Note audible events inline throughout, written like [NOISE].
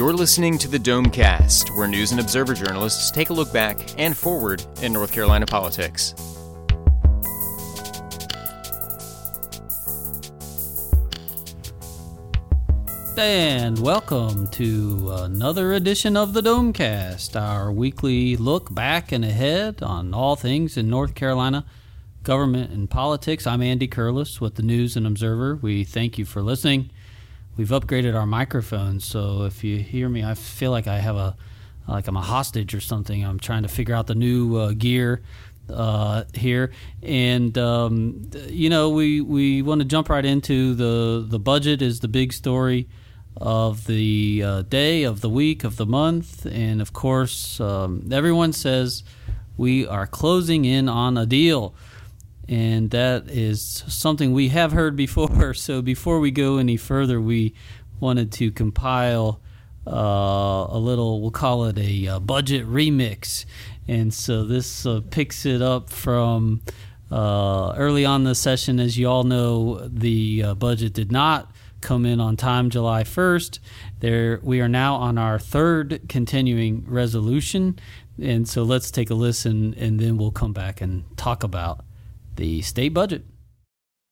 You're listening to the Domecast, where news and observer journalists take a look back and forward in North Carolina politics. And welcome to another edition of the Domecast, our weekly look back and ahead on all things in North Carolina government and politics. I'm Andy Curliss with the News and Observer. We thank you for listening. We've upgraded our microphones, so if you hear me, I feel like I have a like I'm a hostage or something. I'm trying to figure out the new uh, gear uh, here, and um, you know we we want to jump right into the the budget is the big story of the uh, day, of the week, of the month, and of course, um, everyone says we are closing in on a deal. And that is something we have heard before. [LAUGHS] So before we go any further, we wanted to compile uh, a little, we'll call it a uh, budget remix. And so this uh, picks it up from uh, early on the session. As you all know, the uh, budget did not come in on time July 1st. There, we are now on our third continuing resolution, and so let's take a listen, and then we'll come back and talk about the state budget.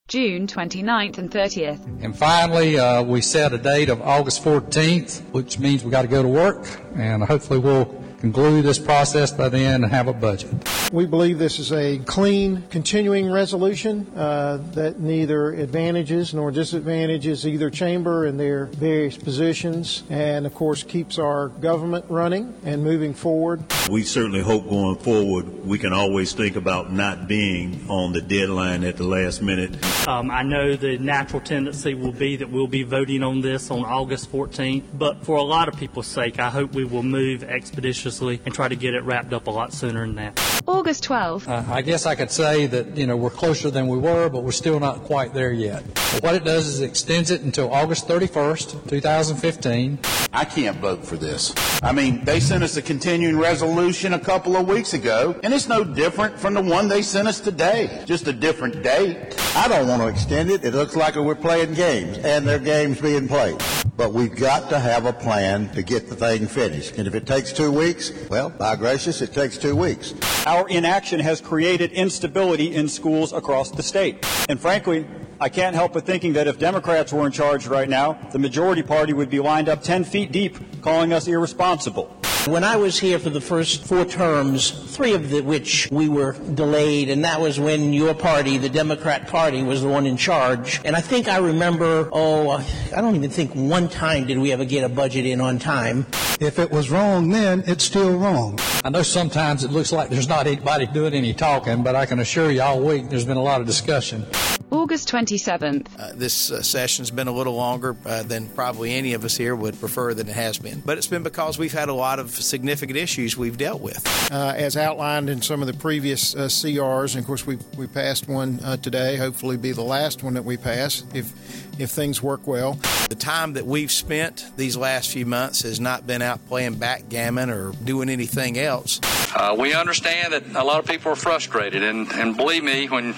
June 29th and 30th. And finally, uh, we set a date of August 14th, which means we got to go to work, and hopefully we'll conclude this process by then and have a budget. We believe this is a clean, continuing resolution uh, that neither advantages nor disadvantages either chamber in their various positions, and of course keeps our government running and moving forward. We certainly hope going forward we can always think about not being on the deadline at the last minute. Um, I know the natural tendency will be that we'll be voting on this on August 14th, but for a lot of people's sake, I hope we will move expeditiously and try to get it wrapped up a lot sooner than that. August 12th. Uh, I guess I could say that, you know, we're closer than we were, but we're still not quite there yet. But what it does is it extends it until August 31st, 2015. I can't vote for this. I mean, they sent us a continuing resolution a couple of weeks ago, and it's no different from the one they sent us today, just a different date. I don't want to extend it. It looks like we're playing games, and there are games being played. But we've got to have a plan to get the thing finished. And if it takes two weeks, well, by gracious, it takes two weeks. Our inaction has created instability in schools across the state. And frankly, I can't help but thinking that if Democrats were in charge right now, the majority party would be lined up 10 feet deep calling us irresponsible. When I was here for the first four terms, three of the, which we were delayed, and that was when your party, the Democrat Party, was the one in charge. And I think I remember, oh, I don't even think one time did we ever get a budget in on time. If it was wrong then, it's still wrong. I know sometimes it looks like there's not anybody doing any talking, but I can assure you all week there's been a lot of discussion. August 27th. Uh, this uh, session's been a little longer uh, than probably any of us here would prefer than it has been. But it's been because we've had a lot of significant issues we've dealt with. Uh, as outlined in some of the previous uh, CRs, and of course we, we passed one uh, today, hopefully be the last one that we pass if, if things work well. The time that we've spent these last few months has not been out playing backgammon or doing anything else. Uh, we understand that a lot of people are frustrated, and, and believe me, when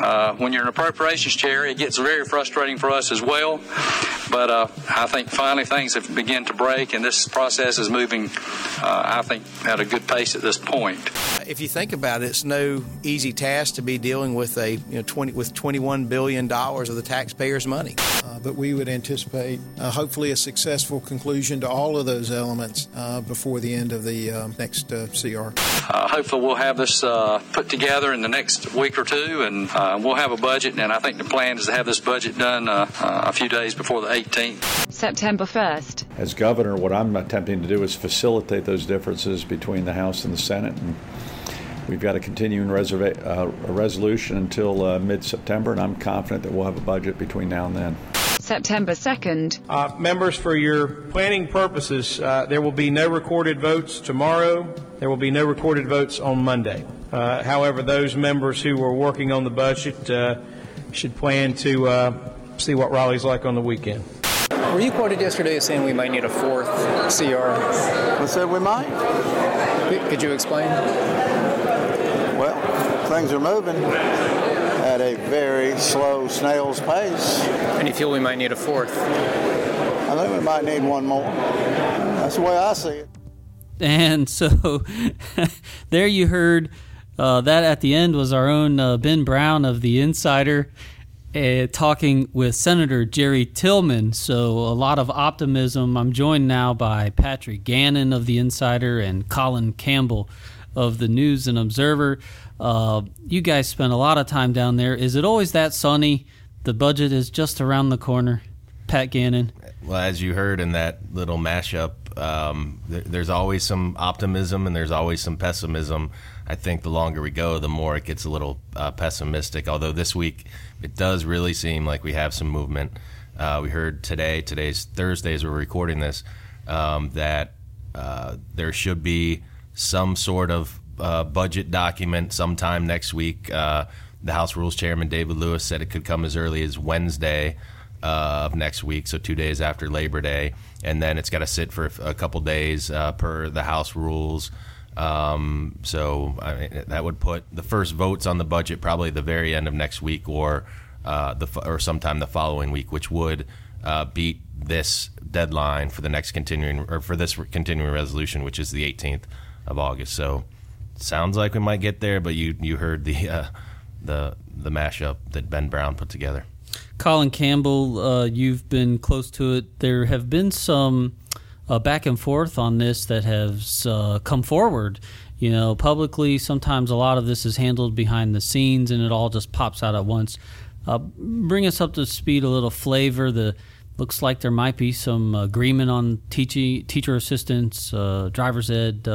uh, when you're an appropriations chair, it gets very frustrating for us as well. But uh, I think finally things have begun to break, and this process is moving, uh, I think, at a good pace at this point. If you think about it, it's no easy task to be dealing with a you know 20 with 21 billion dollars of the taxpayers' money. Uh, but we would anticipate uh, hopefully a successful conclusion to all of those elements uh, before the end of the uh, next CR. hopefully, we'll have this put together in the next week or two, and we'll have a budget. And I think the plan is to have this budget done a few days before the 18th. September 1st. As governor, what I'm attempting to do is facilitate those differences between the House and the Senate. And We've got a continuing reserva- uh, a resolution until uh, mid September, and I'm confident that we'll have a budget between now and then. September 2nd. Uh, members, for your planning purposes, uh, there will be no recorded votes tomorrow. There will be no recorded votes on Monday. Uh, however, those members who are working on the budget uh, should plan to see what Raleigh's like on the weekend. Were you quoted yesterday as saying we might need a fourth CR? I said we might. Could you explain? Well, things are moving at a very slow snail's pace. And you feel we might need a fourth? I think we might need one more. That's the way I see it. And so [LAUGHS] there you heard uh, that at the end was our own uh, Ben Brown of The Insider uh, talking with Senator Jerry Tillman. So a lot of optimism. I'm joined now by Patrick Gannon of The Insider and Colin Campbell of the News and Observer. Uh, you guys spent a lot of time down there. Is it always that sunny? The budget is just around the corner. Pat Gannon. Well, as you heard in that little mashup, um, there, there's always some optimism and there's always some pessimism. I think the longer we go, the more it gets a little uh, pessimistic. Although this week, it does really seem like we have some movement. Uh, we heard today, today's Thursday as we're recording this, um, that uh, there should be some sort of budget document sometime next week. Uh, the House Rules Chairman David Lewis said it could come as early as Wednesday uh, of next week, so two days after Labor Day, and then it's got to sit for a couple days uh, per the House rules. Um, so I mean, that would put the first votes on the budget probably the very end of next week, or uh, the or sometime the following week, which would uh, beat this deadline for the next continuing or for this continuing resolution, which is the 18th of August. So sounds like we might get there, but you you heard the uh, the the mashup that Ben Brown put together. Colin Campbell, uh, you've been close to it. There have been some uh, back and forth on this that has uh, come forward. You know, publicly, sometimes a lot of this is handled behind the scenes and it all just pops out at once. Uh, bring us up to speed a little flavor. The looks like there might be some agreement on teaching, teacher assistants, uh, driver's ed.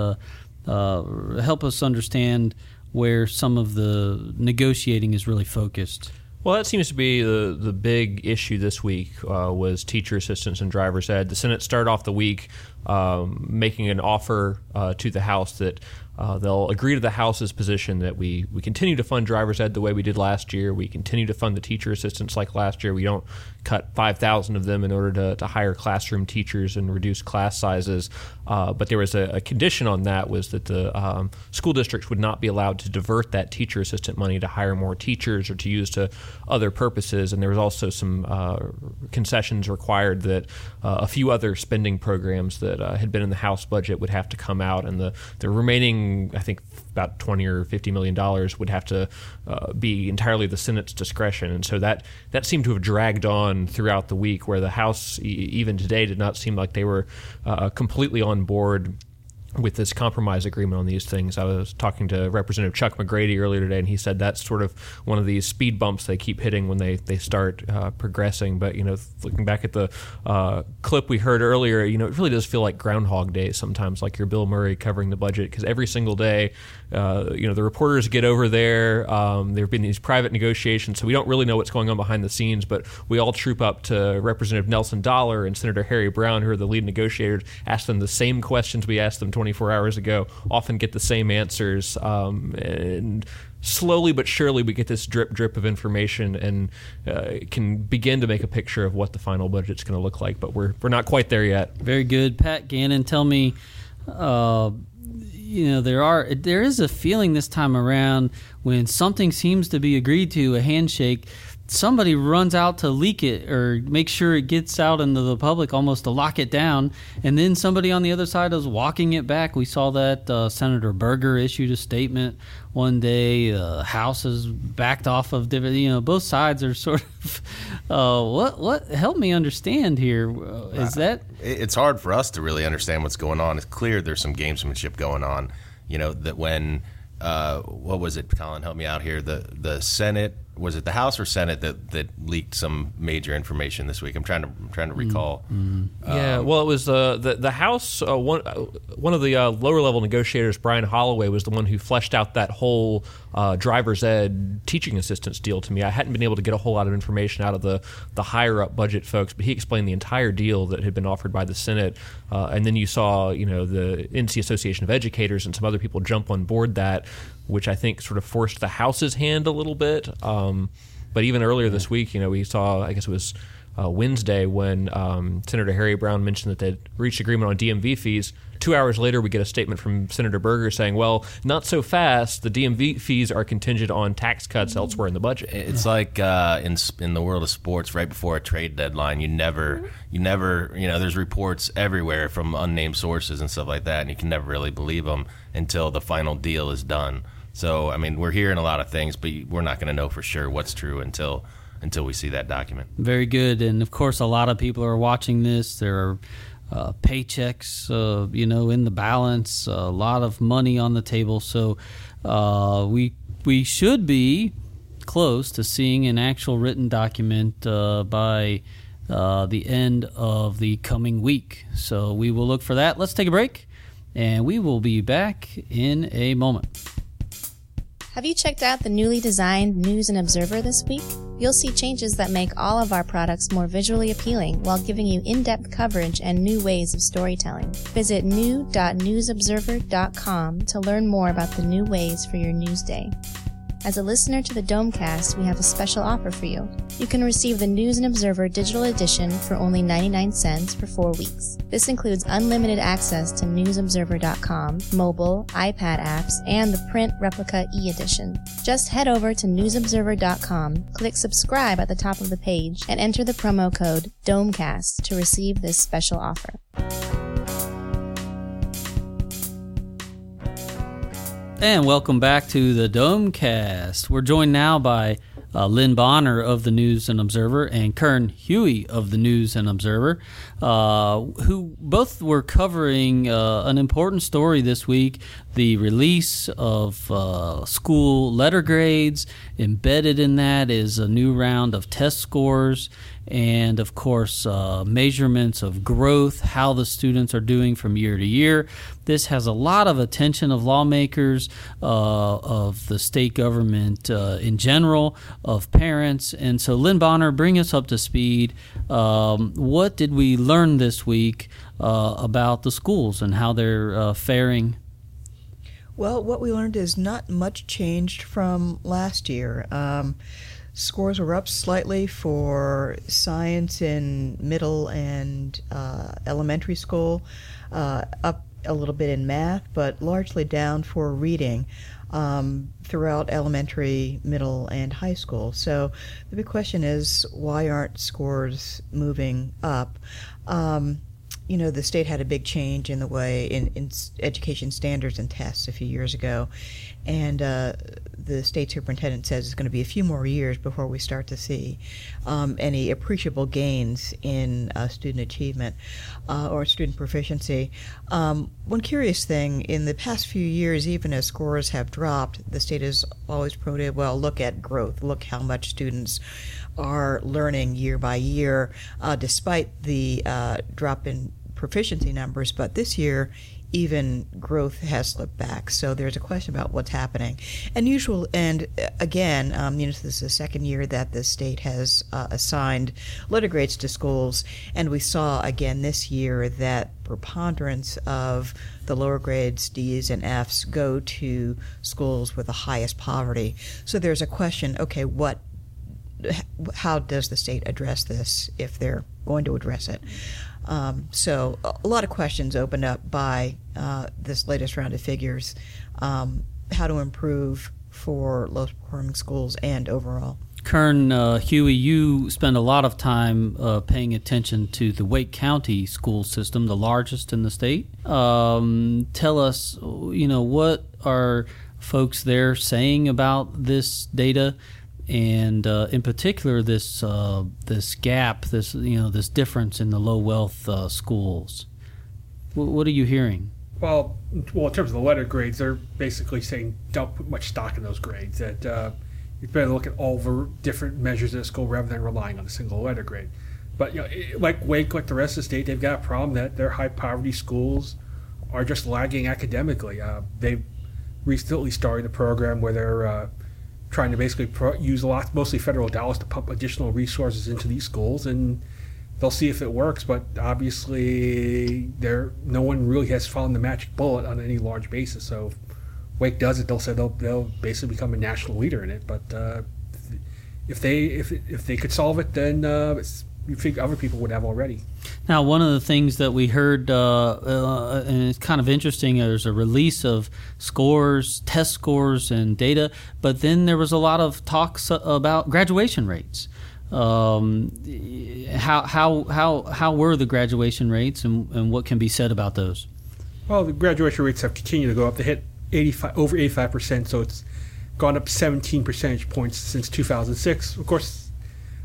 Uh, help us understand where some of the negotiating is really focused. Well, that seems to be the the big issue this week uh, was teacher assistants and driver's ed. The Senate started off the week um, making an offer uh, to the House that uh, they'll agree to the House's position that we, we continue to fund driver's ed the way we did last year. We continue to fund the teacher assistants like last year. We don't cut 5,000 of them in order to, to hire classroom teachers and reduce class sizes. Uh, but there was a, a, condition on that was that the um, school districts would not be allowed to divert that teacher assistant money to hire more teachers or to use to other purposes. And there was also some uh, concessions required that uh, a few other spending programs that uh, had been in the House budget would have to come out, and the, the remaining I think about 20 or 50 million dollars would have to uh, be entirely the Senate's discretion. And so that, that seemed to have dragged on throughout the week, where the House, e- even today, did not seem like they were uh, completely on board with this compromise agreement on these things. I was talking to Representative Chuck McGrady earlier today, and he said that's sort of one of these speed bumps they keep hitting when they they start uh, progressing. But you know, looking back at the uh, clip we heard earlier, you know, it really does feel like Groundhog Day sometimes, like you're Bill Murray covering the budget because every single day, uh, you know, the reporters get over there. Um, there have been these private negotiations, so we don't really know what's going on behind the scenes, but we all troop up to Representative Nelson Dollar and Senator Harry Brown, who are the lead negotiators, ask them the same questions we asked them 24 hours ago, often get the same answers. Um, and slowly but surely we get this drip drip of information and uh, can begin to make a picture of what the final budget's going to look like. But we're, we're not quite there yet. Very good. Pat Gannon, tell me. Uh, you know there are there is a feeling this time around when something seems to be agreed to a handshake somebody runs out to leak it or make sure it gets out into the public almost to lock it down. And then somebody on the other side is walking it back. We saw that uh, senator berger issued a statement one day uh, house is backed off of different you know both sides are [LAUGHS] sort of uh, what what help me understand here. Uh, that it's hard for us to really understand what's going on. It's clear there's some gamesmanship going on you know that when uh, what was it colin help me out here the the senate was it the House or Senate that, that leaked some major information this week? I'm trying to I'm trying to recall. Mm. Yeah, um, well, it was uh, the the House. Uh, one uh, one of the uh, lower level negotiators, Bryan Holloway, was the one who fleshed out that whole uh, driver's ed teaching assistance deal to me. I hadn't been able to get a whole lot of information out of the the higher up budget folks, but he explained the entire deal that had been offered by the Senate. Uh, and then you saw, you know, the NC Association of Educators and some other people jump on board that which I think sort of forced the House's hand a little bit. Um, but even earlier this week, you know, we saw, I guess it was uh, Wednesday when um, Senator Harry Brown mentioned that they'd reached agreement on DMV fees. Two hours later, we get a statement from Senator Berger saying, "Well, not so fast. The DMV fees are contingent on tax cuts elsewhere in the budget." It's like uh, in in the world of sports, right before a trade deadline, you never, you never, you know, there's reports everywhere from unnamed sources and stuff like that, and you can never really believe them until the final deal is done. So, I mean, we're hearing a lot of things, but we're not going to know for sure what's true until until we see that document. Very good, and of course, a lot of people are watching this. There are uh, paychecks, uh, you know, in the balance, a lot of money on the table. So uh, we we should be close to seeing an actual written document uh, by uh, the end of the coming week. So we will look for that. Let's take a break, and we will be back in a moment. Have you checked out the newly designed News and Observer this week? You'll see changes that make all of our products more visually appealing while giving you in-depth coverage and new ways of storytelling. Visit new.newsobserver.com to learn more about the new ways for your news day. As a listener to the Domecast, we have a special offer for you. You can receive the News and Observer digital edition for only 99 cents for four weeks. This includes unlimited access to newsobserver.com, mobile, iPad apps, and the print replica e-edition. Just head over to newsobserver.com, click subscribe at the top of the page, and enter the promo code DOMECAST to receive this special offer. And welcome back to the Domecast. We're joined now by uh, Lynn Bonner of the News and Observer and Keung Hui of the News and Observer, uh, who both were covering uh, an important story this week the release of uh, school letter grades. Embedded in that is a new round of test scores and, of course, uh, measurements of growth, how the students are doing from year to year. This has a lot of attention of lawmakers, uh, of the state government uh, in general, of parents. And so, Lynn Bonner, bring us up to speed. Um, what did we learn this week uh, about the schools and how they're uh, faring? Well, what we learned is not much changed from last year. Um, scores were up slightly for science in middle and uh, elementary school, uh, up a little bit in math, but largely down for reading. Um, throughout elementary, middle, and high school. So the big question is why aren't scores moving up? Um, you know, the state had a big change in the way in, in education standards and tests a few years ago, and uh, the state superintendent says it's going to be a few more years before we start to see um, any appreciable gains in uh, student achievement uh, or student proficiency. Um, one curious thing in the past few years, even as scores have dropped, the state has always promoted, well, look at growth, look how much students are learning year by year, uh, despite the uh, drop in proficiency numbers. But this year, even growth has slipped back. So there's a question about what's happening. And usual, and uh, again, um, you know, this is the second year that the state has uh, assigned letter grades to schools, and we saw again this year that preponderance of the lower grades, D's and F's, go to schools with the highest poverty. So there's a question. Okay, what how does the state address this if they're going to address it? Um, so a lot of questions opened up by uh, this latest round of figures. Um, how to improve for low performing schools and overall. Keung uh, Hui, you spend a lot of time uh, paying attention to the Wake County school system, the largest in the state. Um, tell us, you know, what are folks there saying about this data? And uh, in particular this uh, this gap, this you know this difference in the low wealth uh, schools. W- what are you hearing? Well, well, in terms of the letter grades, they're basically saying don't put much stock in those grades. That uh, you better look at all the different measures at school rather than relying on a single letter grade. But you know, like Wake, like the rest of the state, they've got a problem that their high poverty schools are just lagging academically. Uh, they've recently started a program where they're uh, trying to basically pro- use a lot, mostly federal dollars, to pump additional resources into these schools, and they'll see if it works. But obviously, there no one really has found the magic bullet on any large basis. So, if Wake does it, they'll say they'll they'll basically become a national leader in it. But uh, if they if if they could solve it, then uh, you think other people would have already. Now, one of the things that we heard, uh, uh, and it's kind of interesting, there's a release of scores, test scores, and data, but then there was a lot of talks about graduation rates. Um, how, how, how, how were the graduation rates, and, and what can be said about those? Well, the graduation rates have continued to go up. They hit 85, over 85%, so it's gone up 17 percentage points since 2006. Of course,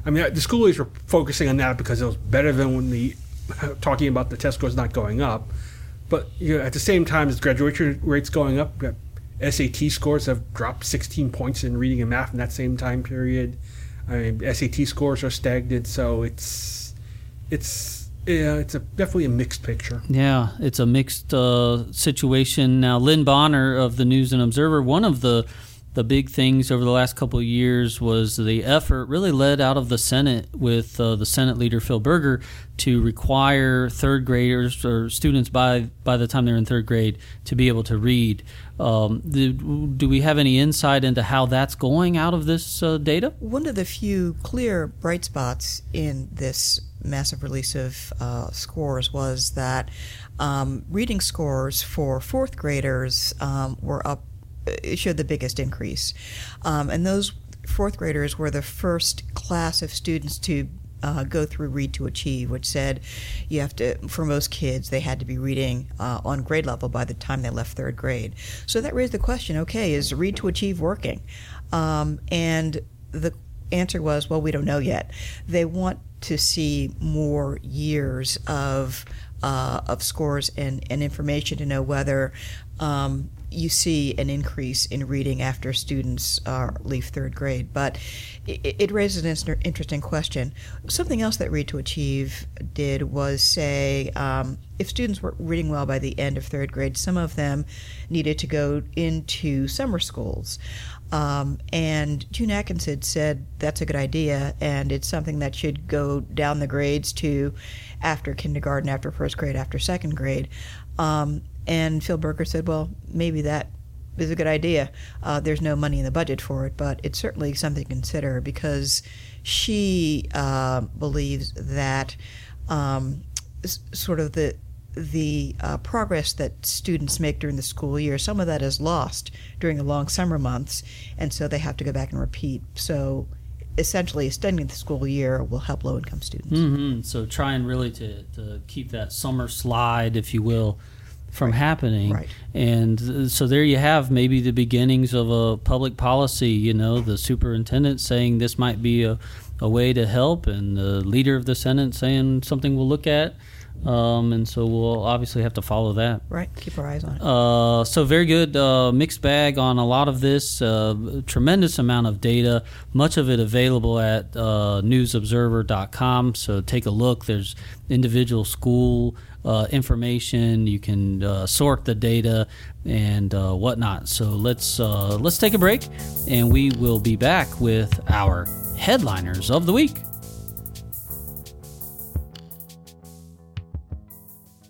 I mean, the school leaders were focusing on that because it was better than when the [LAUGHS] talking about the test scores not going up. But you know, at the same time as graduation rates going up, SAT scores have dropped 16 points in reading and math in that same time period. I mean, SAT scores are stagnant, so it's it's yeah, it's a, definitely a mixed picture. Yeah, it's a mixed uh, situation. Now, Lynn Bonner of the News and Observer, one of the the big things over the last couple of years was the effort really led out of the Senate with uh, the Senate leader Phil Berger to require third graders or students by by the time they're in third grade to be able to read. Um, do, do, we have any insight into how that's going out of this uh, data? One of the few clear bright spots in this massive release of uh, scores was that um, reading scores for fourth graders um, were up showed the biggest increase. Um, and those fourth graders were the first class of students to uh, go through Read to Achieve, which said you have to, for most kids, they had to be reading uh, on grade level by the time they left third grade. So that raised the question okay, is Read to Achieve working? Um, and the answer was, well, we don't know yet. They want to see more years of uh, of scores and, and information to know whether um, you see an increase in reading after students uh, leave third grade. But it, it, raises an interesting question. Something else that Read to Achieve did was say um, if students were reading well by the end of third grade, some of them needed to go into summer schools. Um, and June Atkinson said that's a good idea, and it's something that should go down the grades to after kindergarten, after first grade, after second grade. Um, and Phil Berger said, well, maybe that is a good idea. Uh, there's no money in the budget for it, but it's certainly something to consider because she uh, believes that um, sort of the the uh, progress that students make during the school year, some of that is lost during the long summer months, and so they have to go back and repeat. So essentially extending the school year will help low income students. Mm-hmm. So trying really to, to keep that summer slide, if you will, from right. happening. Right. And so there you have maybe the beginnings of a public policy, you know, the superintendent saying this might be a, a way to help, and the leader of the Senate saying something we'll look at. Um, and so we'll obviously have to follow that. Right, keep our eyes on it. Uh, so very good uh, mixed bag on a lot of this. Uh, tremendous amount of data, much of it available at uh, newsobserver.com. So take a look. There's individual school uh, information. You can uh, sort the data and uh, whatnot. So let's uh, let's take a break, and we will be back with our headliners of the week.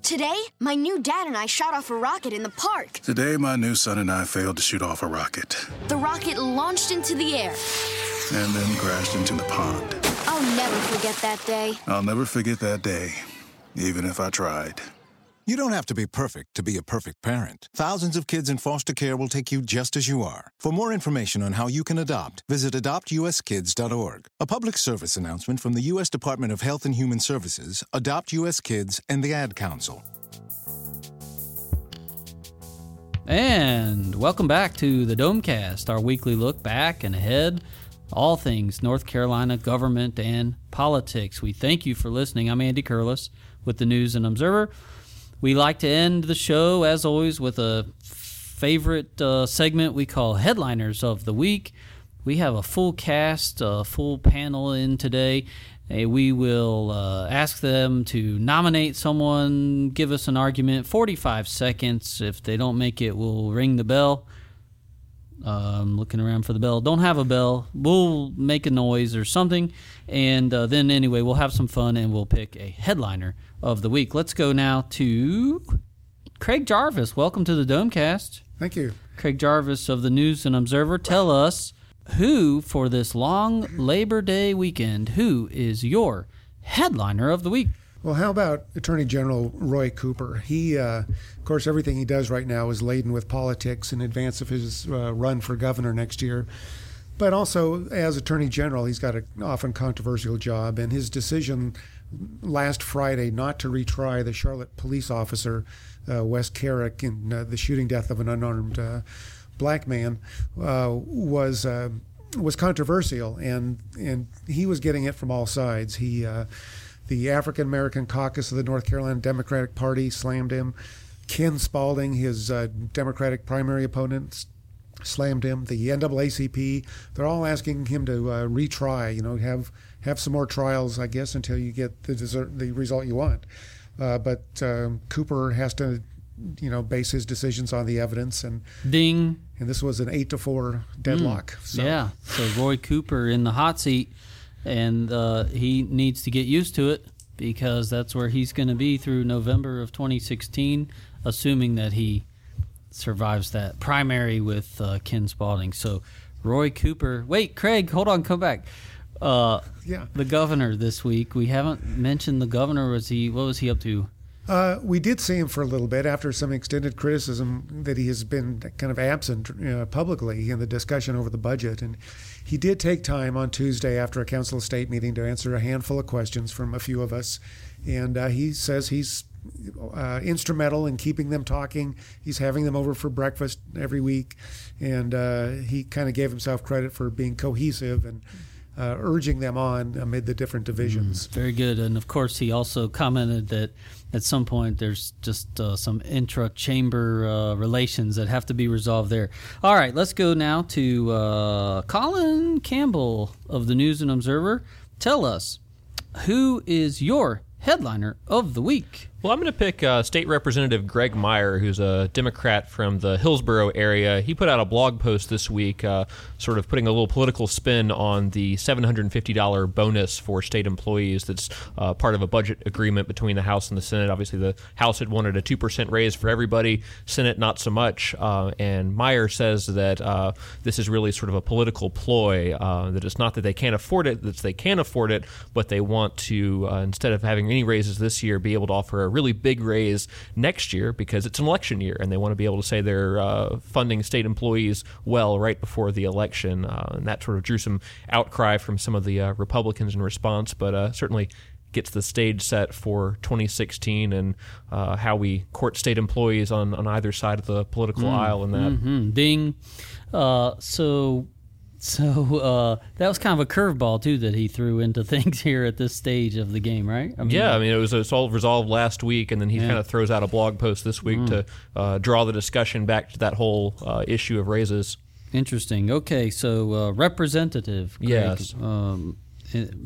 Today, my new dad and I shot off a rocket in the park. Today, my new son and I failed to shoot off a rocket. The rocket launched into the air. And then crashed into the pond. I'll never forget that day. I'll never forget that day even if I tried. You don't have to be perfect to be a perfect parent. Thousands of kids in foster care will take you just as you are. For more information on how you can adopt, visit adoptuskids.org. A public service announcement from the U.S. Department of Health and Human Services, Adopt U.S. Kids, and the Ad Council. And welcome back to the Domecast, our weekly look back and ahead, all things North Carolina government and politics. We thank you for listening. I'm Andy Curliss with the News and Observer. We like to end the show, as always, with a favorite uh, segment we call Headliners of the Week. We have a full cast, a full panel in today. we will uh, ask them to nominate someone, give us an argument, 45 seconds. If they don't make it, we'll ring the bell. Um, looking around for the bell. Don't have a bell. We'll make a noise or something. And uh, then, anyway, we'll have some fun and we'll pick a headliner of the week. Let's go now to Craig Jarvis. Welcome to the Domecast. Thank you. Craig Jarvis of the News and Observer. Tell us who, for this long Labor Day weekend, who is your headliner of the week. Well, how about Attorney General Roy Cooper? He, uh, of course, everything he does right now is laden with politics in advance of his uh, run for governor next year. But also, as Attorney General, he's got an often controversial job, and his decision last Friday not to retry the Charlotte police officer, uh, Wes Kerrick, in uh, the shooting death of an unarmed uh, black man uh, was was controversial, and and he was getting it from all sides. He uh, the African American caucus of the North Carolina Democratic Party slammed him. Ken Spaulding, his Democratic primary opponent, slammed him. The NAACP, they're all asking him to uh, retry. You know, have have some more trials, I guess, until you get the desert, the result you want. Uh, but um, Cooper has to, you know, base his decisions on the evidence. And ding. And this was an eight to four deadlock. Mm, so. Yeah. So Roy Cooper in the hot seat, and uh, he needs to get used to it because that's where he's going to be through November of 2016, assuming that he survives that primary with uh, Ken Spaulding. So Roy Cooper. Wait, Craig, hold on, come back. Uh, yeah, the governor this week. We haven't mentioned the governor. Was he? What was he up to? Uh, we did see him for a little bit after some extended criticism that he has been kind of absent uh, publicly in the discussion over the budget. And he did take time on Tuesday after a Council of State meeting to answer a handful of questions from a few of us. And uh, he says he's uh, instrumental in keeping them talking. He's having them over for breakfast every week, and uh, he kind of gave himself credit for being cohesive and uh, urging them on amid the different divisions. Mm, very good, and of course, he also commented that at some point there's just uh, some intra-chamber uh, relations that have to be resolved there. All right, let's go now to uh, Colin Campbell of the News and Observer. Tell us who is your headliner of the week. Well, I'm going to pick uh, State Representative Graig Meyer, who's a Democrat from the Hillsborough area. He put out a blog post this week, uh, sort of putting a little political spin on the $750 bonus for state employees that's uh, part of a budget agreement between the House and the Senate. Obviously, the House had wanted a 2% raise for everybody, Senate not so much. Uh, and Meyer says that uh, this is really sort of a political ploy, uh, that it's not that they can't afford it, that they can afford it, but they want to, instead of having any raises this year, be able to offer a really big raise next year because it's an election year and they want to be able to say they're uh, funding state employees well right before the election. Uh, and that sort of drew some outcry from some of the uh, Republicans in response, but uh, certainly gets the stage set for 2016 and uh, how we court state employees on, on either side of the political mm, aisle and that. Mm-hmm. Ding. Uh, so so uh, that was kind of a curveball too that he threw into [LAUGHS] things here at this stage of the game, right? I mean, yeah, I mean it was, it was all resolved last week, and then he yeah. kind of throws out a blog post this week mm. to uh, draw the discussion back to that whole uh, issue of raises. Interesting. Okay, so uh, representative, Greg, yes, um,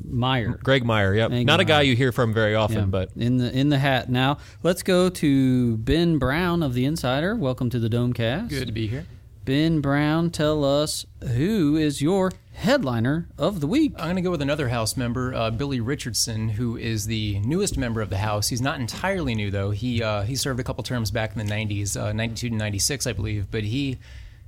Meyer, Graig Meyer. Yep, Greg not Meyer. a guy you hear from very often, yeah. but in the in the hat. Now let's go to Ben Brown of the Insider. Welcome to the Domecast. Good to be here. Ben Brown, tell us who is your headliner of the week. I'm going to go with another House member, uh, Billy Richardson, who is the newest member of the House. He's not entirely new, though. He uh, he served a couple terms back in the 90s, uh, 92 to 96, I believe. But he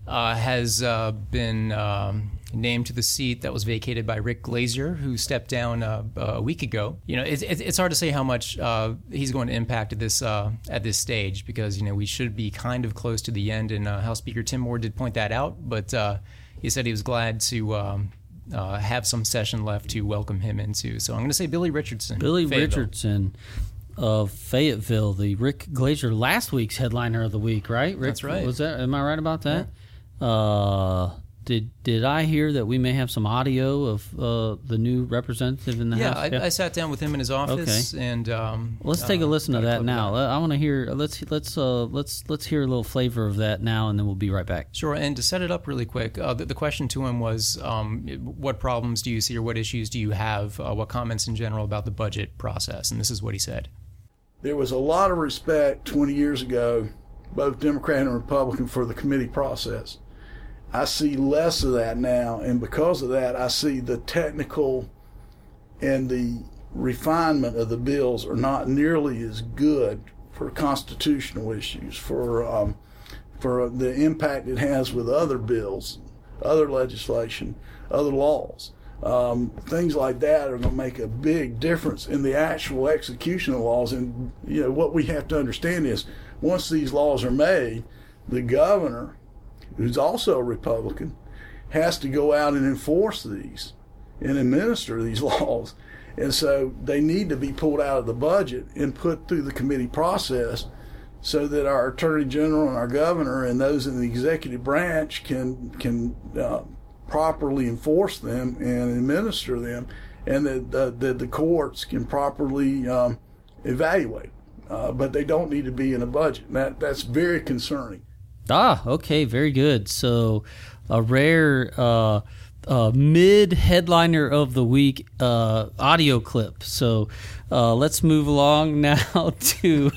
uh, has uh, been um, named to the seat that was vacated by Rick Glazier, who stepped down uh, a week ago. You know, it's, it's hard to say how much uh, he's going to impact at this uh, at this stage because you know we should be kind of close to the end, and uh, House Speaker Tim Moore did point that out. But he said he was glad to. Um, have some session left to welcome him into. So I'm going to say Billy Richardson. Billy Richardson of Fayetteville, the Rick Glazier last week's headliner of the week, right? Rick, That's right. Was that? Am I right about that? Yeah. Uh, did did I hear that we may have some audio of uh, the new representative in the yeah, house? I, yeah, I sat down with him in his office, okay. and um, let's take a uh, listen to that now. I want to hear. Let's let's uh, let's let's hear a little flavor of that now, and then we'll be right back. Sure. And to set it up really quick, uh, the, the, question to him was, um, "What problems do you see, or what issues do you have? Uh, what comments in general about the budget process?" And this is what he said. There was a lot of respect 20 years ago, both Democrat and Republican, for the committee process I see less of that now, and because of that, I see the technical and the refinement of the bills are not nearly as good for constitutional issues, for um, for the impact it has with other bills, other legislation, other laws. Um, things like that are going to make a big difference in the actual execution of laws. And you know what we have to understand is once these laws are made, the governor, who's also a Republican, has to go out and enforce these and administer these [LAUGHS] laws. And so they need to be pulled out of the budget and put through the committee process so that our attorney general and our governor and those in the executive branch can can uh, properly enforce them and administer them, and that the, the, the courts can properly um, evaluate. Uh, but they don't need to be in a budget. That that's very concerning. Ah, okay, very good. So, a rare uh, uh, mid headliner of the week uh, audio clip. So, uh, let's move along [LAUGHS] now to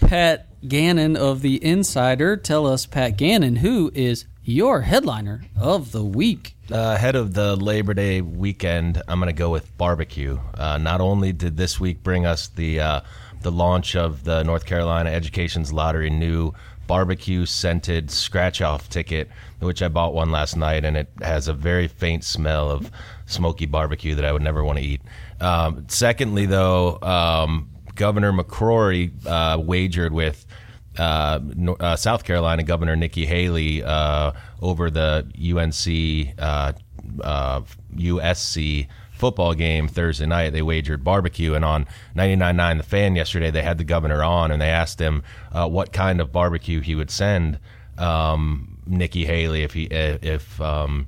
Pat Gannon of the Insider. Tell us, Pat Gannon, who is your headliner of the week? Uh, ahead of the Labor Day weekend, I'm going to go with barbecue. Uh, not only did this week bring us the the launch of the North Carolina Education's Lottery new barbecue scented scratch off ticket, which I bought one last night, and it has a very faint smell of smoky barbecue that I would never want to eat. Um, secondly, though, um, Governor McCrory uh, wagered with uh, uh, South Carolina Governor Nikki Haley uh, over the UNC USC uh, football game Thursday night. They wagered barbecue, and on 99.9 The Fan yesterday, they had the governor on, and they asked him uh, what kind of barbecue he would send um, Nikki Haley if he if um,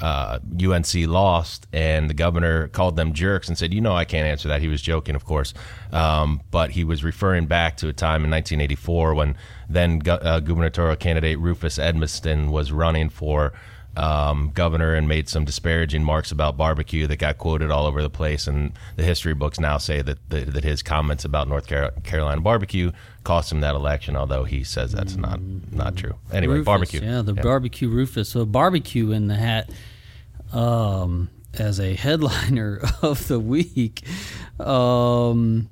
uh, UNC lost, and the governor called them jerks and said, "You know, I can't answer that." He was joking, of course, um, but he was referring back to a time in 1984 when then uh, gubernatorial candidate Rufus Edmisten was running for um, governor and made some disparaging marks about barbecue that got quoted all over the place. And the history books now say that that, that his comments about North Carolina barbecue cost him that election, although he says that's not not true. Anyway, Rufus, barbecue. Yeah, the Yeah. barbecue Rufus. So barbecue in the hat um, as a headliner [LAUGHS] of the week. Um,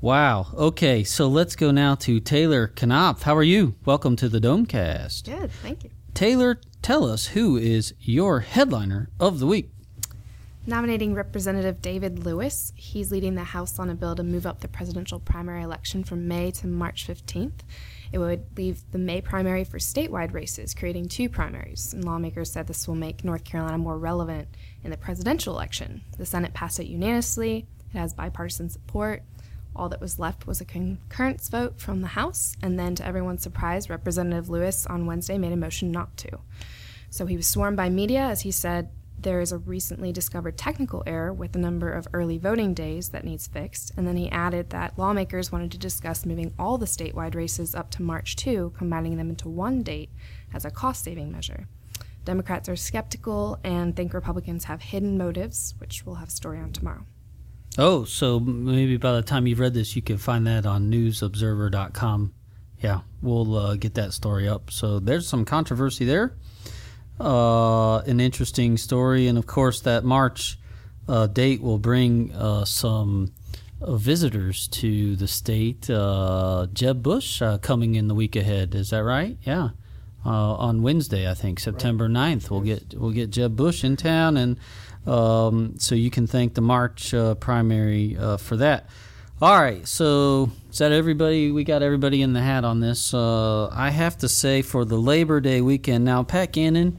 wow. Okay, so let's go now to Taylor Knopf. How are you? Welcome to the Domecast. Good, thank you. Taylor, tell us who is your headliner of the week. Nominating Representative David Lewis. He's leading the House on a bill to move up the presidential primary election from May to March 15th. It would leave the May primary for statewide races, creating two primaries. And lawmakers said this will make North Carolina more relevant in the presidential election. The Senate passed it unanimously, it has bipartisan support. All that was left was a concurrence vote from the House, and then, to everyone's surprise, Representative Lewis on Wednesday made a motion not to. So he was sworn by media as he said there is a recently discovered technical error with the number of early voting days that needs fixed, and then he added that lawmakers wanted to discuss moving all the statewide races up to March 2, combining them into one date as a cost saving measure. Democrats are skeptical and think Republicans have hidden motives, which we'll have a story on tomorrow. Oh, so maybe by the time you've read this, you can find that on newsobserver.com. Yeah, we'll uh, get that story up. So there's some controversy there. Uh, an interesting story. And of course, that March uh, date will bring uh, some uh, visitors to the state. Uh, Jeb Bush uh, coming in the week ahead. Is that right? Yeah. Uh, on Wednesday, I think September 9th, we'll get we'll get Jeb Bush in town, and um, so you can thank the March uh, primary uh, for that. All right, so is that everybody? We got everybody in the hat on this. Uh, I have to say for the Labor Day weekend now, Pat Gannon.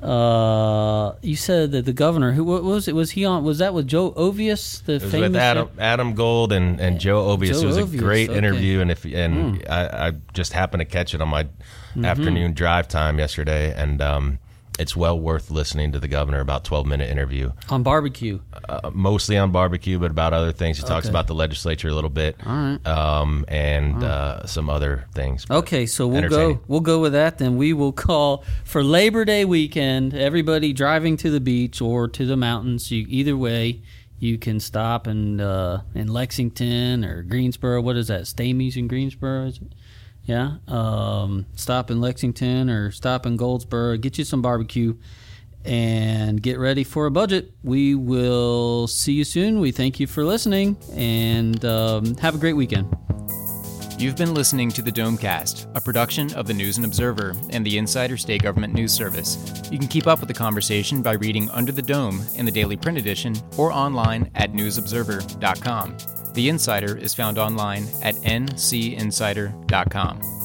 Uh, you said that the governor, who what was it? Was he on? Was that with Joe Ovies, the It was famous with Adam, Adam Gold and, and Joe Ovies. Joe it was a great okay. interview, and if and Mm. I, I just happened to catch it on my Mhm. afternoon drive time yesterday, and um, it's well worth listening to the governor about twelve minute interview. on barbecue? Uh, mostly on barbecue, but about other things. He talks Okay. about the legislature a little bit, All right. um, and uh, some other things. Okay, so we'll go. We'll go with that. Then we will call for Labor Day weekend. Everybody driving to the beach or to the mountains. You either way, you can stop in uh, in Lexington or Greensboro. What is that? Stamey's in Greensboro, is it? Yeah. Um, stop in Lexington or stop in Goldsboro. Get you some barbecue and get ready for a budget. We will see you soon. We thank you for listening and um, have a great weekend. You've been listening to the Domecast, a production of the News and Observer and the Insider State Government News Service. You can keep up with the conversation by reading Under the Dome in the daily print edition or online at newsobserver.com. The Insider is found online at ncinsider.com.